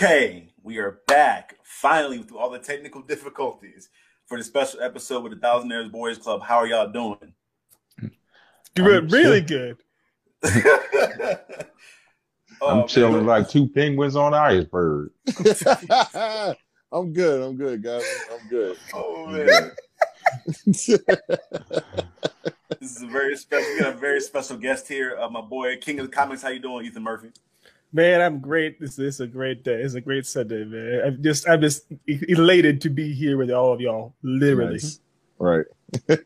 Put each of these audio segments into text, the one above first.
Okay, we are back finally through all the technical difficulties for the special episode with the Thousandaires Boys Club. How are y'all doing? Good, really good. I'm Oh, chilling man. like two penguins on an iceberg. I'm good. I'm good, guys. I'm good. Oh man, this is a very special. We got a very special guest here. Uh, my boy, King of the Comics. How you doing, Ethan Murphy? Man, I'm great. This, this is a great day. It's a great Sunday, man. I'm just I'm just elated to be here with all of y'all. Literally. Nice. right.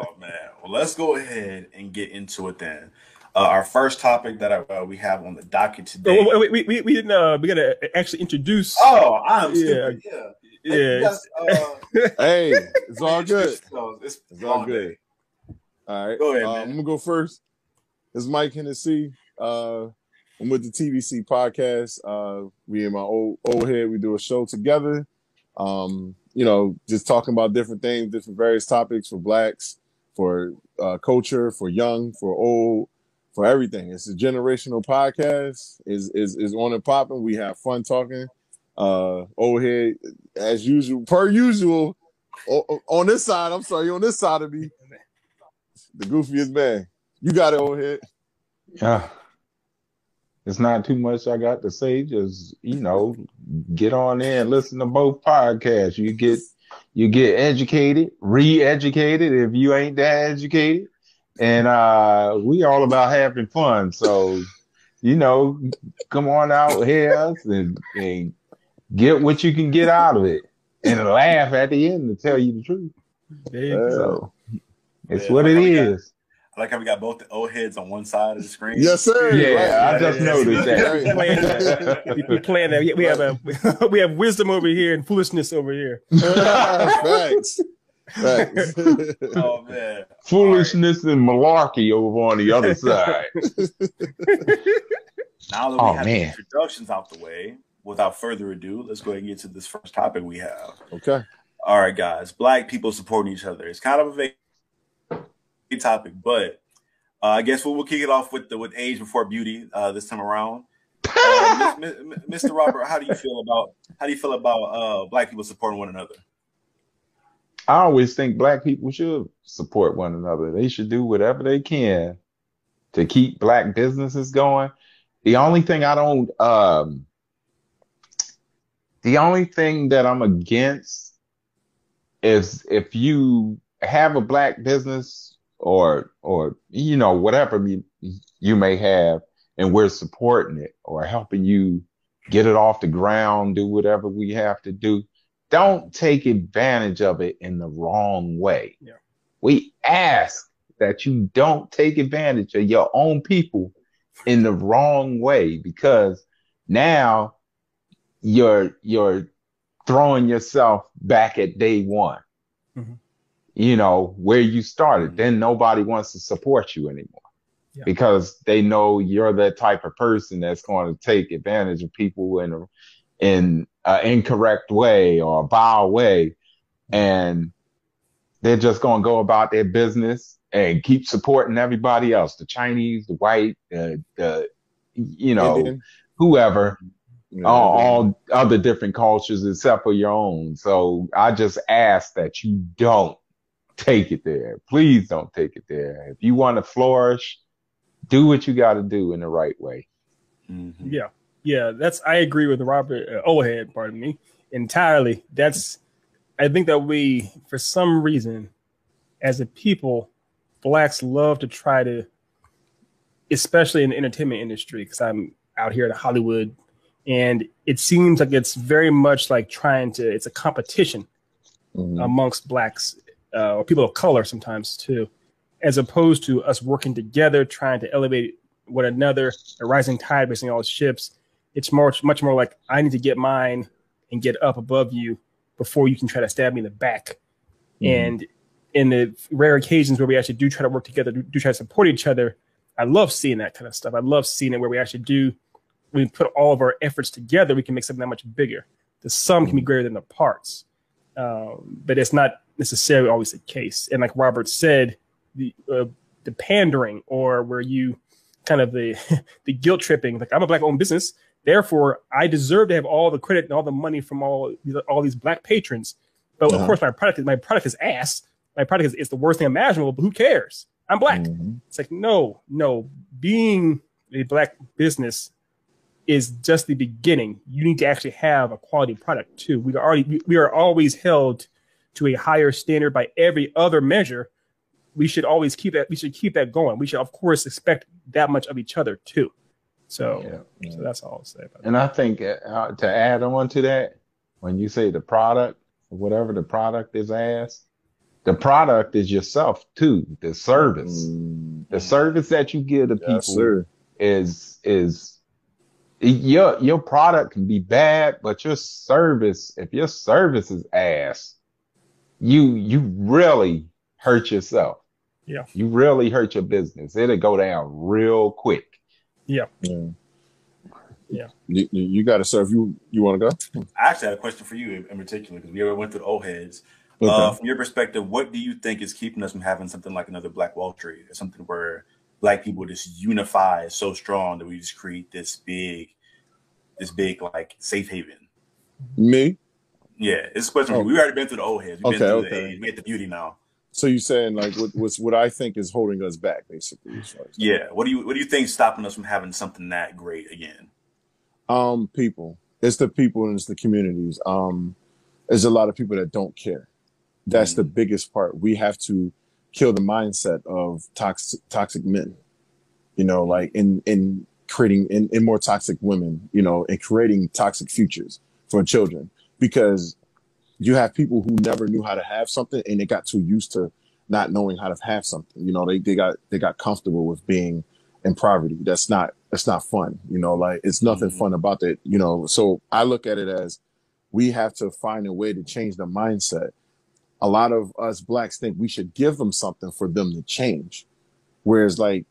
Oh man. Well, let's go ahead and get into it then. Uh, our first topic that uh, we have on the docket today. Oh, wait, we, we, we didn't uh we gotta actually introduce Oh, I'm Yeah. stupid. Yeah. yeah, You guys, uh, Hey, it's all good. introduce. It's, It's all good. day. All right. Go ahead, Uh, man. I'm gonna go first. It's Mike Hennessy. Uh, I'm with the TBC podcast. Uh, we and my old old head, we do a show together. Um, you know, just talking about different things, different various topics for blacks, for uh, culture, for young, for old, for everything. It's a generational podcast. is is is on and popping. We have fun talking. Uh, old head, as usual, per usual. on this side, I'm sorry, on this side of me, the goofiest man. You got it, old head. Yeah. It's not too much I got to say. Just, you know, get on there and listen to both podcasts. You get you get educated, re-educated if you ain't that educated. And uh we all about having fun. So, you know, come on out, here and, and get what you can get out of it. And laugh at the end to tell you the truth. There. So it's Yeah, what it like how we got- is. I like how we got both the old heads on one side of the screen. Yes, sir. Yeah, I Right. just Yeah, noticed We that. playing that. We- we playing that. We, we have a we have wisdom over here and foolishness over here. Facts. Facts. Oh man. Foolishness and malarkey over on the other side. Now that we Oh, have the man. introductions out the way, without further ado, let's go ahead and get to this first topic we have. okay. All right, guys. Black people supporting each other. It's kind of a vague topic, but uh, I guess we'll, we'll kick it off with the with age before beauty uh, this time around. Uh, Mis- Mis- Mr. Robert, how do you feel about how do you feel about uh, black people supporting one another? I always think black people should support one another. They should do whatever they can to keep black businesses going. The only thing I don't, um, the only thing that I'm against is if you have a black business or, or, you know, whatever you, you may have and we're supporting it or helping you get it off the ground, do whatever we have to do don't take advantage of it in the wrong way. Yeah. We ask that you don't take advantage of your own people in the wrong way because now you're you're throwing yourself back at day one. Mhm. You know, where you started. Mm-hmm. Then nobody wants to support you anymore. Yeah. Because they know you're the type of person that's going to take advantage of people in a in an incorrect way or a vile way. Mm-hmm. And they're just going to go about their business and keep supporting everybody else, the Chinese, the white, the, the you know, Indian. whoever, Yeah, all, all other different cultures except for your own. So I just ask that you don't take it there. Please don't take it there. If you want to flourish, do what you got to do in the right way. Mm-hmm. Yeah, yeah. That's I agree with Robert uh, Old Head. Pardon me, entirely. That's I think that we, for some reason, as a people, blacks love to try to, especially in the entertainment industry, because I'm out here in Hollywood, and it seems like it's very much like trying to. It's a competition Mhm. amongst blacks uh, or people of color sometimes too, as opposed to us working together, trying to elevate one another, a rising tide raising all ships. It's more, much more like I need to get mine and get up above you before you can try to stab me in the back. Mhm. And in the rare occasions where we actually do try to work together, do, do try to support each other, I love seeing that kind of stuff. I love seeing it where we actually do, we put all of our efforts together, we can make something that much bigger. The sum can be greater than the parts um, but it's not necessarily always the case. And like Robert said, the uh, the pandering or where you kind of the the guilt tripping, like I'm a black owned business, Therefore, I deserve to have all the credit and all the money from all all these black patrons. But Uh-huh. of course, my product is my product is ass. My product is, is the worst thing imaginable. But who cares? I'm black. Mhm. It's like no, no. Being a black business is just the beginning. You need to actually have a quality product too. We are already we are always held to a higher standard by every other measure. We should always keep that. We should keep that going. We should of course expect that much of each other too. So, Yeah. so that's all I'll say about that. And I think uh, to add on to that, when you say the product, whatever the product is as, the product is yourself too. The service, Mm, the service that you give to people sir. is is your your product can be bad, but your service, if your service is ass, you you really hurt yourself. Yeah. You really hurt your business. It'll go down real quick. Yeah. Yeah. You, you, you got to serve. You you want to go? I actually had a question for you in particular because we already went through the old heads. Okay. Uh, from your perspective, what do you think is keeping us from having something like another Black Wall Street or something where Black people just unify so strong that we just create this big, this big like safe haven? Me. Yeah, it's a question. Oh. We've already been through the old heads. We've Okay, been through okay. the age. We at the beauty now. So you're saying like what what's what I think is holding us back, basically? as far as- Yeah. What do you What do you think is stopping us from having something that great again? Um, people. It's the people and it's the communities. Um, there's a lot of people that don't care. That's the biggest part. We have to kill the mindset of toxic toxic men. You know, like in in creating in, in more toxic women. You know, and creating toxic futures for children because you have people who never knew how to have something and they got too used to not knowing how to have something. You know, they they got they got comfortable with being in poverty. That's not that's not fun. You know, like it's nothing Mhm. fun about that. You know, so I look at it as we have to find a way to change the mindset. A lot of us blacks think we should give them something for them to change, whereas like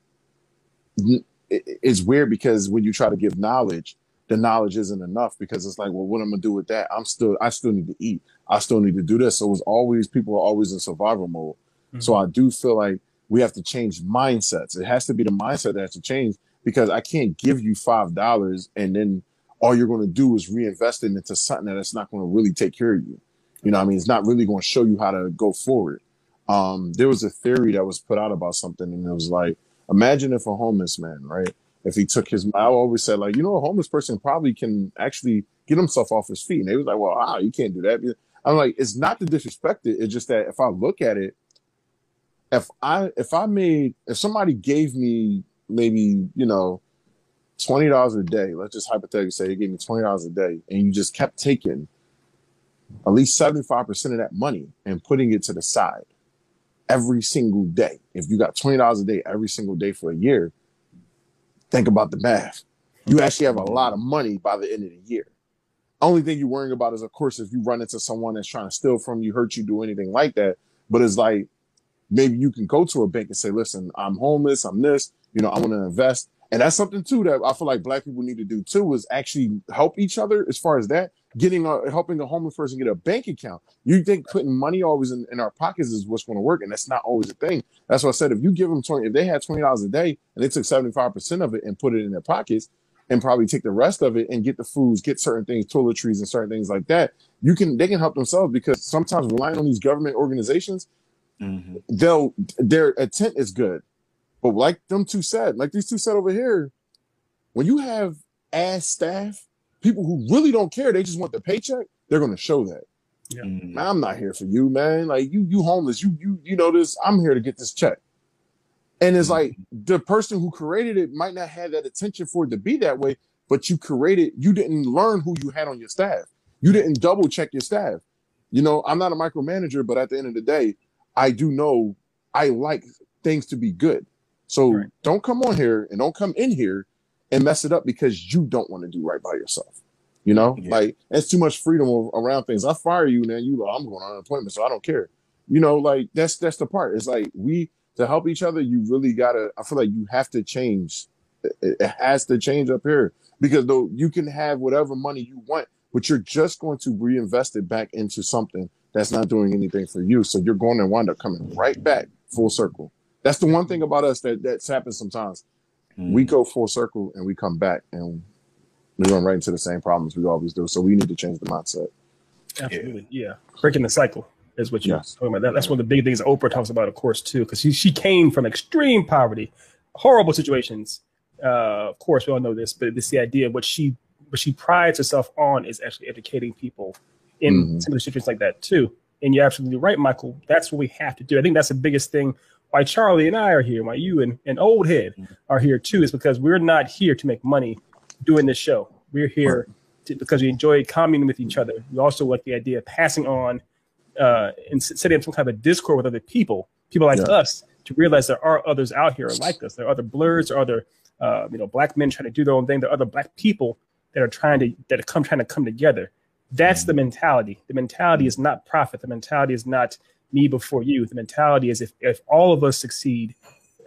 it's weird because when you try to give knowledge, the knowledge isn't enough because it's like, well, what am I gonna do with that? I'm still I still need to eat. I still need to do this. So it's always people are always in survival mode. So I do feel like we have to change mindsets. It has to be the mindset that has to change because I can't give you five dollars and then all you're going to do is reinvest it into something that's not going to really take care of you. You know, what I mean, it's not really going to show you how to go forward. Um, there was a theory that was put out about something, and it was like, imagine if a homeless man, right? If he took his, I always said, like, you know, a homeless person probably can actually get himself off his feet. And they was like, well, ah, you can't do that. I'm like, it's not to disrespect it. It's just that if I look at it, if I if I made if somebody gave me maybe you know twenty dollars a day, let's just hypothetically say they gave me twenty dollars a day, and you just kept taking at least seventy five percent of that money and putting it to the side every single day. If you got twenty dollars a day every single day for a year, think about the math. You actually have a lot of money by the end of the year. Only thing you're worrying about is, of course, if you run into someone that's trying to steal from you, hurt you, do anything like that. But it's like maybe you can go to a bank and say, listen, I'm homeless, I'm this, you know, I want to invest. And that's something too that I feel like black people need to do too is actually help each other as far as that. Getting a, helping a homeless person get a bank account. You think putting money always in, in our pockets is what's going to work, and that's not always a thing. That's why I said if you give them twenty, if they had twenty dollars a day and they took seventy five percent of it and put it in their pockets, and probably take the rest of it and get the foods, get certain things, toiletries, and certain things like that. You can they can help themselves because sometimes relying on these government organizations, Mm-hmm. they'll their intent is good, but like them two said, like these two said over here, when you have ass staff, people who really don't care, they just want the paycheck. They're going to show that. Mm-hmm. Man, I'm not here for you, man. Like you, you homeless. You, you, you know this. I'm here to get this check. And it's like the person who created it might not have that attention for it to be that way, but you created. You didn't learn who you had on your staff. You didn't double check your staff. You know, I'm not a micromanager, but at the end of the day, I do know I like things to be good. So Right. don't come on here and don't come in here and mess it up because you don't want to do right by yourself. You know, Yeah. like it's too much freedom around things. I fire you, and you like, I'm going on unemployment, so I don't care. You know, like that's that's the part. It's like we to help each other. You really gotta. I feel like you have to change. It, it has to change up here because though you can have whatever money you want, but you're just going to reinvest it back into something that's not doing anything for you. So you're going to wind up coming right back full circle. That's the one thing about us that that's happened sometimes. Mm-hmm. We go full circle and we come back and we run right into the same problems we always do. So we need to change the mindset. Absolutely, yeah. Breaking the cycle is what you're Yes. talking about. That, that's one of the big things Oprah talks about, of course, too, because she, she came from extreme poverty, horrible situations. Uh, of course, we all know this, but it's the idea of what she what she prides herself on is actually educating people in Mhm. similar situations like that too. And you're absolutely right, Michael. That's what we have to do. I think that's the biggest thing why Charlie and I are here, why you and, and Old Head are here too, is because we're not here to make money doing this show. We're here to, because we enjoy communing with each other. We also like the idea of passing on uh, and setting up some kind of a discord with other people, people like Yeah. us, to realize there are others out here like us. There are other blurs, there are other uh, you know black men trying to do their own thing. There are other black people that are trying to that are come trying to come together. That's the mentality. The mentality is not profit. The mentality is not me before you. The mentality is if if all of us succeed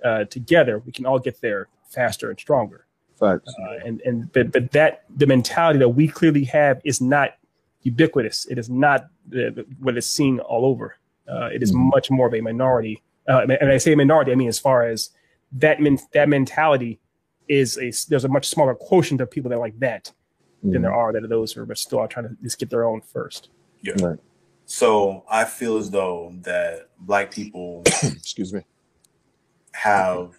uh, together, we can all get there faster and stronger. Facts. Uh, and and but but that the mentality that we clearly have is not ubiquitous. It is not the, the- what is seen all over. Uh, it is Mhm. much more of a minority. Uh, and I say minority, I mean as far as that men, that mentality is a there's a much smaller quotient of people that are like that than there are that are those who are still are trying to just get their own first. Yeah. Right. So I feel as though that black people Excuse me. have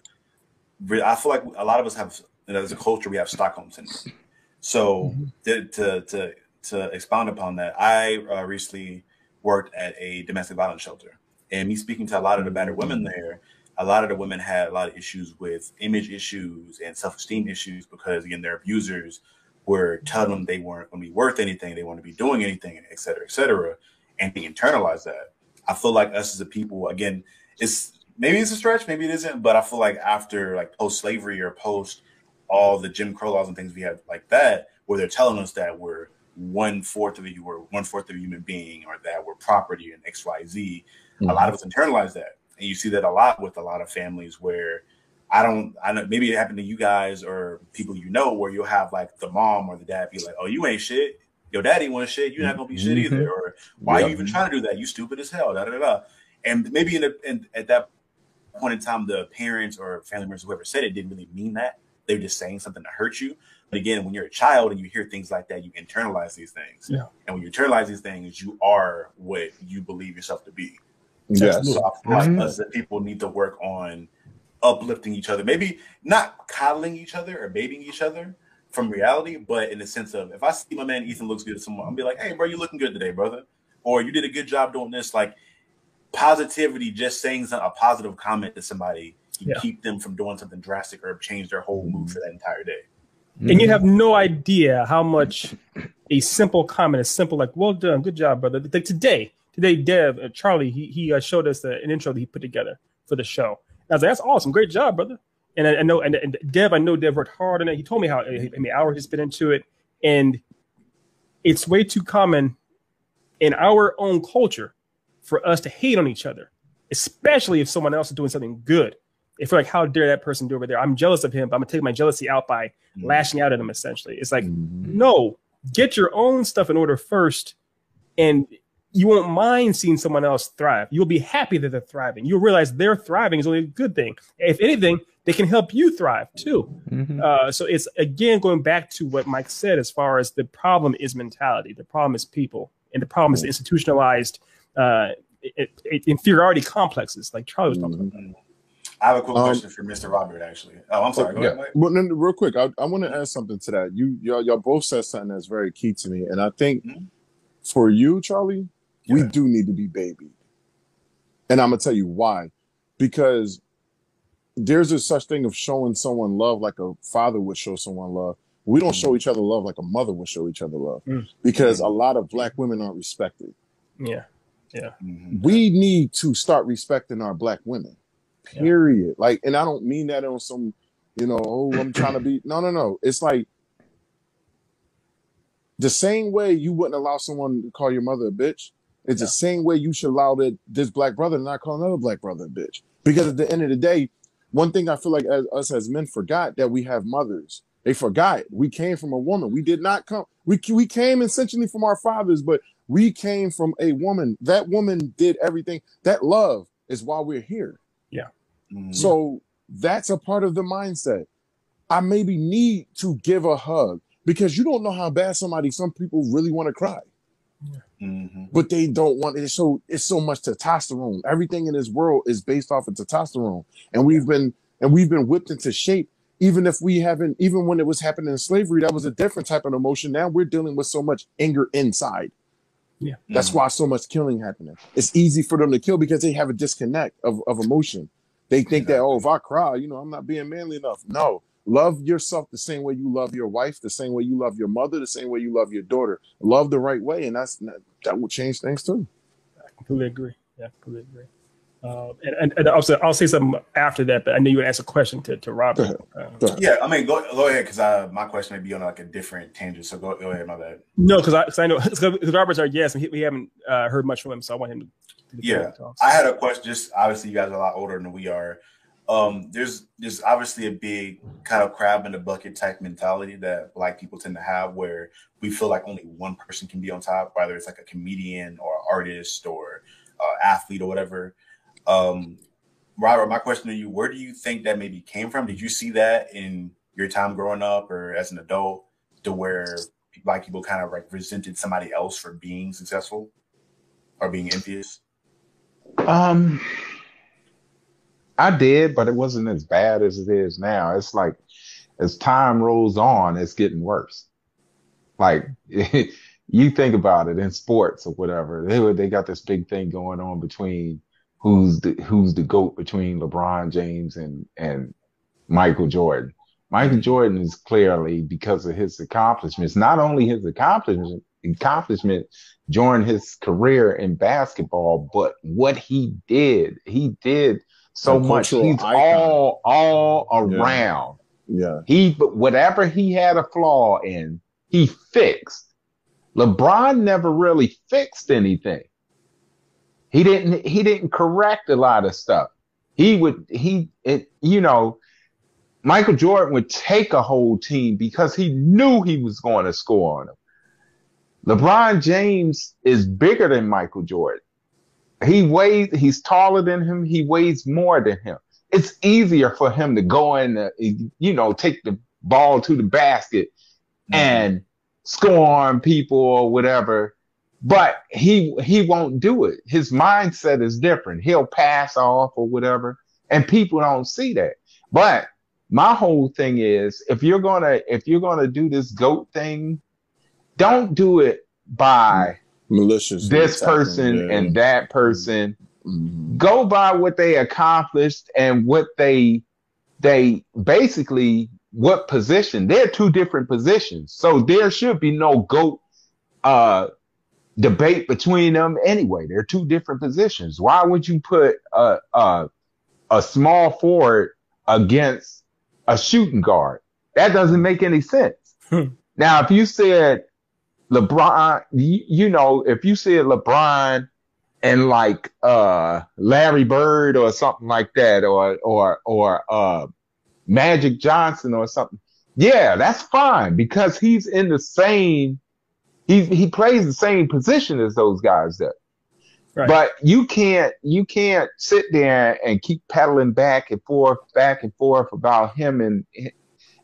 I feel like a lot of us have you know, as a culture we have Stockholm syndrome. So to, to to to expound upon that, I uh, recently worked at a domestic violence shelter, and me speaking to a lot of the battered women there, a lot of the women had a lot of issues with image issues and self esteem issues because again their abusers were telling them they weren't going to be worth anything, they weren't to be doing anything, et cetera, et cetera, and they internalized that. I feel like us as a people, again, it's maybe it's a stretch, maybe it isn't, but I feel like after like post slavery or post all the Jim Crow laws and things we had like that, where they're telling us that we're one fourth of you, we're one fourth of a human being, or that we're property and X, Y, Z. A mm-hmm. lot of us internalize that, and you see that a lot with a lot of families where I don't, I know maybe it happened to you guys or people you know, where you'll have like the mom or the dad be like, "Oh, you ain't shit." Your daddy want shit. You're not gonna be shit either. Or why Yep. are you even trying to do that? You stupid as hell. Da da da. da. And maybe in, a, in at that point in time, the parents or family members, whoever said it, didn't really mean that. They were just saying something to hurt you. But again, when you're a child and you hear things like that, you internalize these things. Yeah. And when you internalize these things, you are what you believe yourself to be. Yes. So I feel like Mhm. us that people need to work on uplifting each other. Maybe not coddling each other or babying each other from reality, but in the sense of if I see my man Ethan looks good someone, I'll be like, hey, bro, you looking good today, brother. Or you did a good job doing this. Like positivity, just saying a positive comment to somebody can Yeah. keep them from doing something drastic or change their whole mood for that entire day. And you have no idea how much a simple comment, a simple like "Well done, good job, brother." Like today, today, Dev, uh, Charlie, he he uh, showed us the, an intro that he put together for the show. I was like, "That's awesome, great job, brother." And I, I know, and, and Dev, I know Dev worked hard on it. He told me how I mean hours he spent into it, and it's way too common in our own culture for us to hate on each other, especially if someone else is doing something good. If we're like, how dare that person do over there? I'm jealous of him, but I'm gonna take my jealousy out by lashing out at him. Essentially, it's like, Mhm. no, get your own stuff in order first, and you won't mind seeing someone else thrive. You'll be happy that they're thriving. You'll realize their thriving is only a good thing. If anything, they can help you thrive too. Mhm. Uh, so it's again going back to what Mike said as far as the problem is mentality, the problem is people, and the problem is institutionalized uh, i- i- inferiority complexes, like Charlie was talking about. Mhm. I have a quick Um, question for Mr. Robert, actually. Oh, I'm sorry. Go yeah. ahead, Mike. Well, no, no, real quick, I, I want to add something to that. You, y'all, y'all both said something that's very key to me, and I think Mhm. for you, Charlie, we do need to be babied, and I'm gonna tell you why. Because there's a such thing of showing someone love like a father would show someone love. We don't show mm-hmm. each other love like a mother would show each other love, Mm. because a mm-hmm. lot of black women aren't respected. Yeah, Yeah. we need to start respecting our black women. Yeah. Period. Like, and I don't mean that on some, you know, oh, I'm trying to be. No, no, no. It's like the same way you wouldn't allow someone to call your mother a bitch. It's the same way you should allow that this black brother to not call another black brother a bitch. Because at the end of the day, one thing I feel like as, us as men forgot that we have mothers. They forgot we came from a woman. We did not come. We we came essentially from our fathers, but we came from a woman. That woman did everything. That love is why we're here. Mhm. So that's a part of the mindset. I maybe need to give a hug. because you don't know how bad somebody, some people really want to cry, Mhm. but they don't want it. So it's so much testosterone. Everything in this world is based off of testosterone, and we've been and we've been whipped into shape. Even if we haven't, even when it was happening in slavery, that was a different type of emotion. Now we're dealing with so much anger inside. Yeah. That's why so much killing happening. It's easy for them to kill because they have a disconnect of, of emotion. They think that, oh, if I cry, you know, I'm not being manly enough. No. Love yourself the same way you love your wife, the same way you love your mother, the same way you love your daughter. Love the right way, and that's that will change things too. I completely agree. Yeah, completely agree. Uh, and, and, and also, I'll say something after that, but I know you would ask a question to, to Robert. Uh, Yeah, I mean, go go ahead because I my question may be on like a different tangent. So go go ahead, my bad. no, because I, 'cause I know because Robert's our guest, and he, we haven't uh, heard much from him, so I want him to. to Yeah, the. I had a question. Just obviously, you guys are a lot older than we are. Um, there's there's obviously a big kind of crab in the bucket type mentality that black people tend to have, where we feel like only one person can be on top, whether it's like a comedian or artist or uh, athlete or whatever. Um, Robert, my question to you: Where do you think that maybe came from? Did you see that in your time growing up or as an adult, to where black people kind of like resented somebody else for being successful or being envious? Um, I did, but it wasn't as bad as it is now. It's like as time rolls on, it's getting worse. Like you think about it in sports or whatever, they they got this big thing going on between who's the who's the goat between LeBron James and and Michael Jordan. Michael Jordan is clearly because of his accomplishments, not only his accomplishment accomplishment during his career in basketball, but what he did. He did so much. He's icon. all all Yeah. around. Yeah. He but whatever he had a flaw in, he fixed. LeBron never really fixed anything. He didn't he didn't correct a lot of stuff. He would he it you know Michael Jordan would take a whole team because he knew he was going to score on them. LeBron James is bigger than Michael Jordan. He weighs he's taller than him, he weighs more than him. It's easier for him to go in the, you know, take the ball to the basket mm-hmm. and score on people or whatever. But he he won't do it. His mindset is different. He'll pass off or whatever, and people don't see that. But my whole thing is, if you're gonna if you're gonna do this goat thing, don't do it by Malicious. this person and that person Mhm. go by what they accomplished and what they they basically what position they're two different positions. So there should be no goat uh debate between them anyway. They're two different positions. Why would you put a a, a small forward against a shooting guard? That doesn't make any sense. Now if you said lebron you, you know if you said lebron and like uh Larry Bird or something like that or or or uh Magic Johnson or something. Yeah, that's fine because he's in the same he he plays the same position as those guys. Right. But you can't you can't sit there and keep pedaling back and forth, back and forth about him and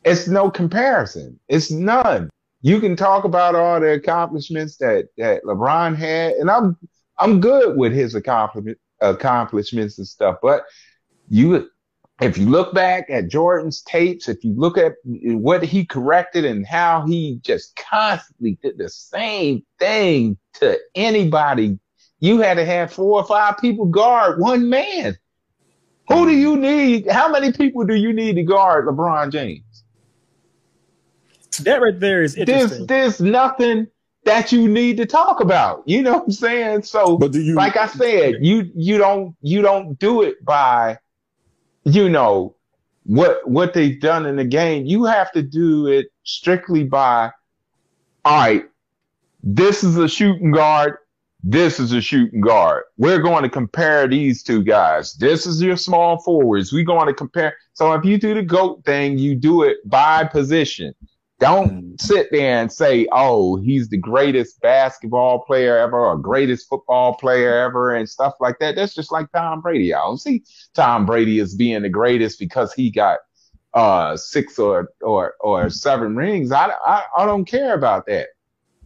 it's no comparison. It's none. You can talk about all the accomplishments that that LeBron had, and I'm I'm good with his accomplishment, accomplishments and stuff. But you, if you look back at Jordan's tapes, if you look at what he corrected and how he just constantly did the same thing to anybody, you had to have four or five people guard one man. Who do you need? How many people do you need to guard LeBron James? That right there is There's interesting. there's nothing that you need to talk about. You know what I'm saying? So But do you like I said, you you don't you don't do it by you know what what they've done in the game. You have to do it strictly by all right, this is a shooting guard, this is a shooting guard. We're going to compare these two guys. This is your small forwards. We're going to compare. So if you do the GOAT thing, you do it by position. Don't sit there and say, oh, he's the greatest basketball player ever or greatest football player ever and stuff like that. That's just like Tom Brady. I don't see Tom Brady as being the greatest because he got uh six or or or seven rings. I, I I don't care about that.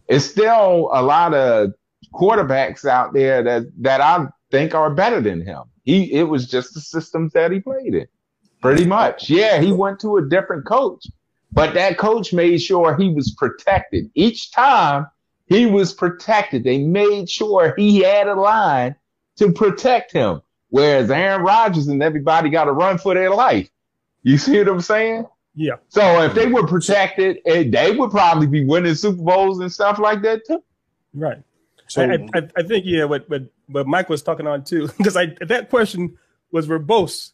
It's still a lot of quarterbacks out there that that I think are better than him. He it was just the systems that he played in. Pretty much. Yeah, he went to a different coach, but that coach made sure he was protected. Each time he was protected. They made sure he had a line to protect him. Whereas Aaron Rodgers and everybody got to run for their life. You see what I'm saying? Yeah. So if they were protected, eh, they would probably be winning Super Bowls and stuff like that too. Right. So I, I, I think yeah, what what what Mike was talking on too, because I that question was verbose,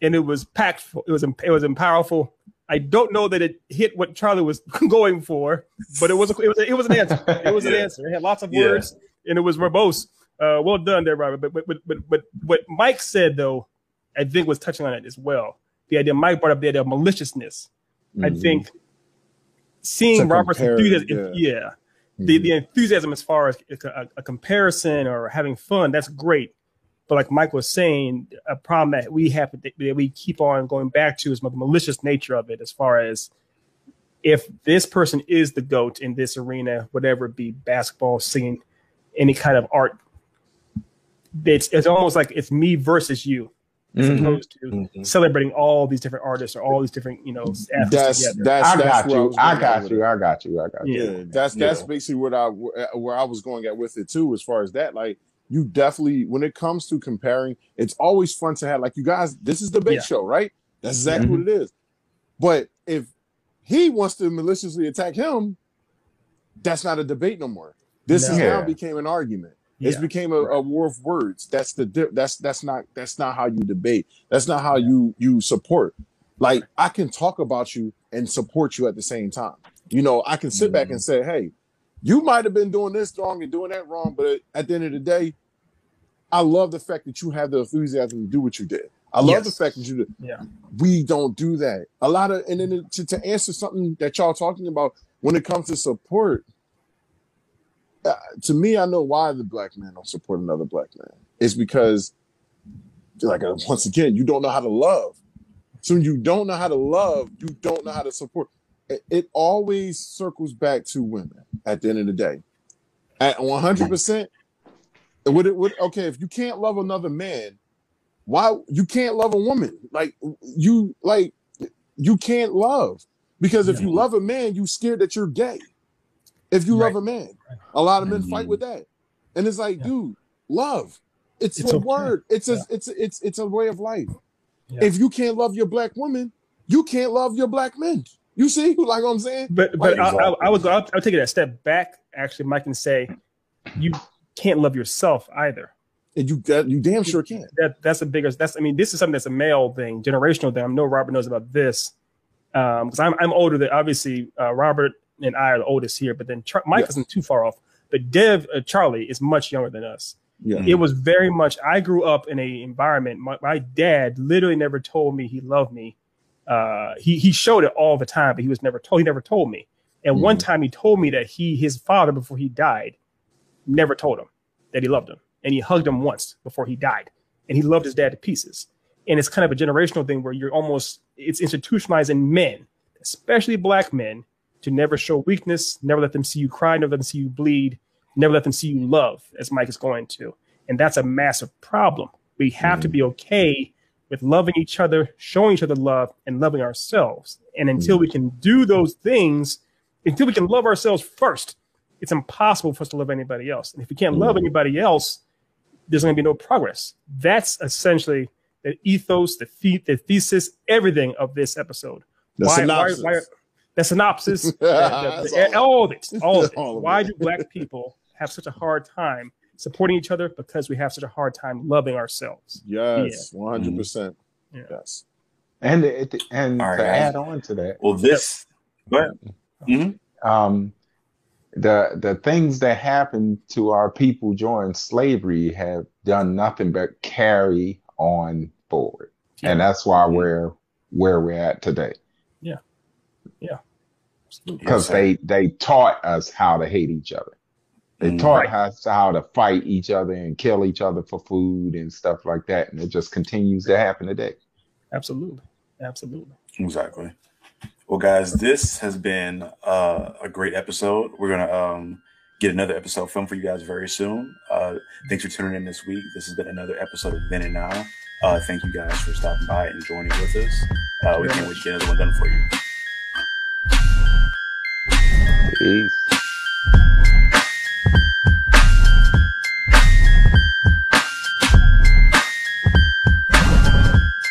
and it was packed. It was it was powerful. I don't know that it hit what Charlie was going for, but it was a, it was a, it was an answer. It was an answer. It had lots of Yeah. words, and it was verbose. Uh, well done there, Robert. But, but but but but what Mike said though, I think was touching on it as well. The idea Mike brought up the idea of maliciousness. I Mhm. think seeing Robert's enthusiasm, yeah. yeah, the, Mhm. the enthusiasm as far as a, a comparison or having fun, that's great. But like Mike was saying, a problem that we have that we keep on going back to is the malicious nature of it. As far as if this person is the goat in this arena, whatever it be, basketball, singing, any kind of art, it's it's almost like it's me versus you, as Mhm. opposed to Mhm. celebrating all these different artists or all these different you know That's together. that's I that's got where I you. I got you. I got you. I got you. Yeah. Yeah, that's that's Yeah. basically what I where I was going at with it too. As far as that, like you definitely when it comes to comparing, it's always fun to have like you guys. This is the big Yeah. show, right? That's exactly mm-hmm. what it is. But if he wants to maliciously attack him, that's not a debate no more. This No. is now became an argument. It's became a, a war of words. That's the di- that's that's not that's not how you debate. That's not how you you support. Like I can talk about you and support you at the same time. You know, I can sit back mm-hmm. and say, "Hey, you might have been doing this wrong and doing that wrong, but at the end of the day, I love the fact that you have the enthusiasm to do what you did. I love the fact that you did. Yeah. We don't do that. A lot of and then to, to answer something that y'all talking about when it comes to support, uh, to me, I know why the black man don't support another black man. It's because, like uh, once again, you don't know how to love. So when you don't know how to love, you don't know how to support. It, always circles back to women at the end of the day. At one hundred percent, would it would okay if you can't love another man, why you can't love a woman? Like you like you can't love because if you love a man, you scared that you're gay. If you love a man, a lot of men fight Mhm. with that, and it's like, Yeah. dude, love. It's, It's a okay. word. It's a Yeah. it's a, it's it's a way of life. Yeah. If you can't love your black woman, you can't love your black men. You see, like what I'm saying? But but I, I, Exactly. I would go. I'll, I'll take it a step back. Actually, Mike and say you can't love yourself either. And you you damn sure can. That that's the biggest. That's I mean, this is something that's a male thing, generational thing. I know Robert knows about this because I'm I'm older than obviously uh, Robert and I are the oldest here, but then Char- Mike Yes. isn't too far off. But Dev uh, Charlie is much younger than us. Yeah. It was very much. I grew up in a environment. My, my dad literally never told me he loved me. Uh, he he showed it all the time, but he was never told. He never told me. And one time he told me that he his father before he died never told him that he loved him, and he hugged him once before he died, and he loved his dad to pieces. And it's kind of a generational thing where you're almost it's institutionalized in men, especially black men, to never show weakness, never let them see you cry, never let them see you bleed, never let them see you love, as Mike is going to. And that's a massive problem. We have to be okay with loving each other, showing each other love, and loving ourselves. And until we can do those things, until we can love ourselves first, it's impossible for us to love anybody else. And if we can't love mm. anybody else, there's going to be no progress. That's essentially the ethos, the, the, the thesis, everything of this episode. The synopsis. the synopsis, the- the- the- all. all of it, all of it. All of Why it. do black people have such a hard time supporting each other? Because we have such a hard time loving ourselves. Yes, one hundred percent. Yes. And it, and All right, to guys. add on to that, Well, this. Go ahead. Mhm. um, the the things that happened to our people during slavery have done nothing but carry on forward, and that's why we're where we're at today Yeah, yeah, because Yes, they they taught us how to hate each other. They Mhm. taught Right. us how to fight each other and kill each other for food and stuff like that, and it just continues to happen today. Absolutely, absolutely. Exactly. Well, guys, this has been uh, a great episode. We're gonna um, get another episode filmed for you guys very soon. Uh, thanks for tuning in this week. This has been another episode of Then and Now. Uh, thank you guys for stopping by and joining with us. Uh, we can't wait to get another one done for you. Peace.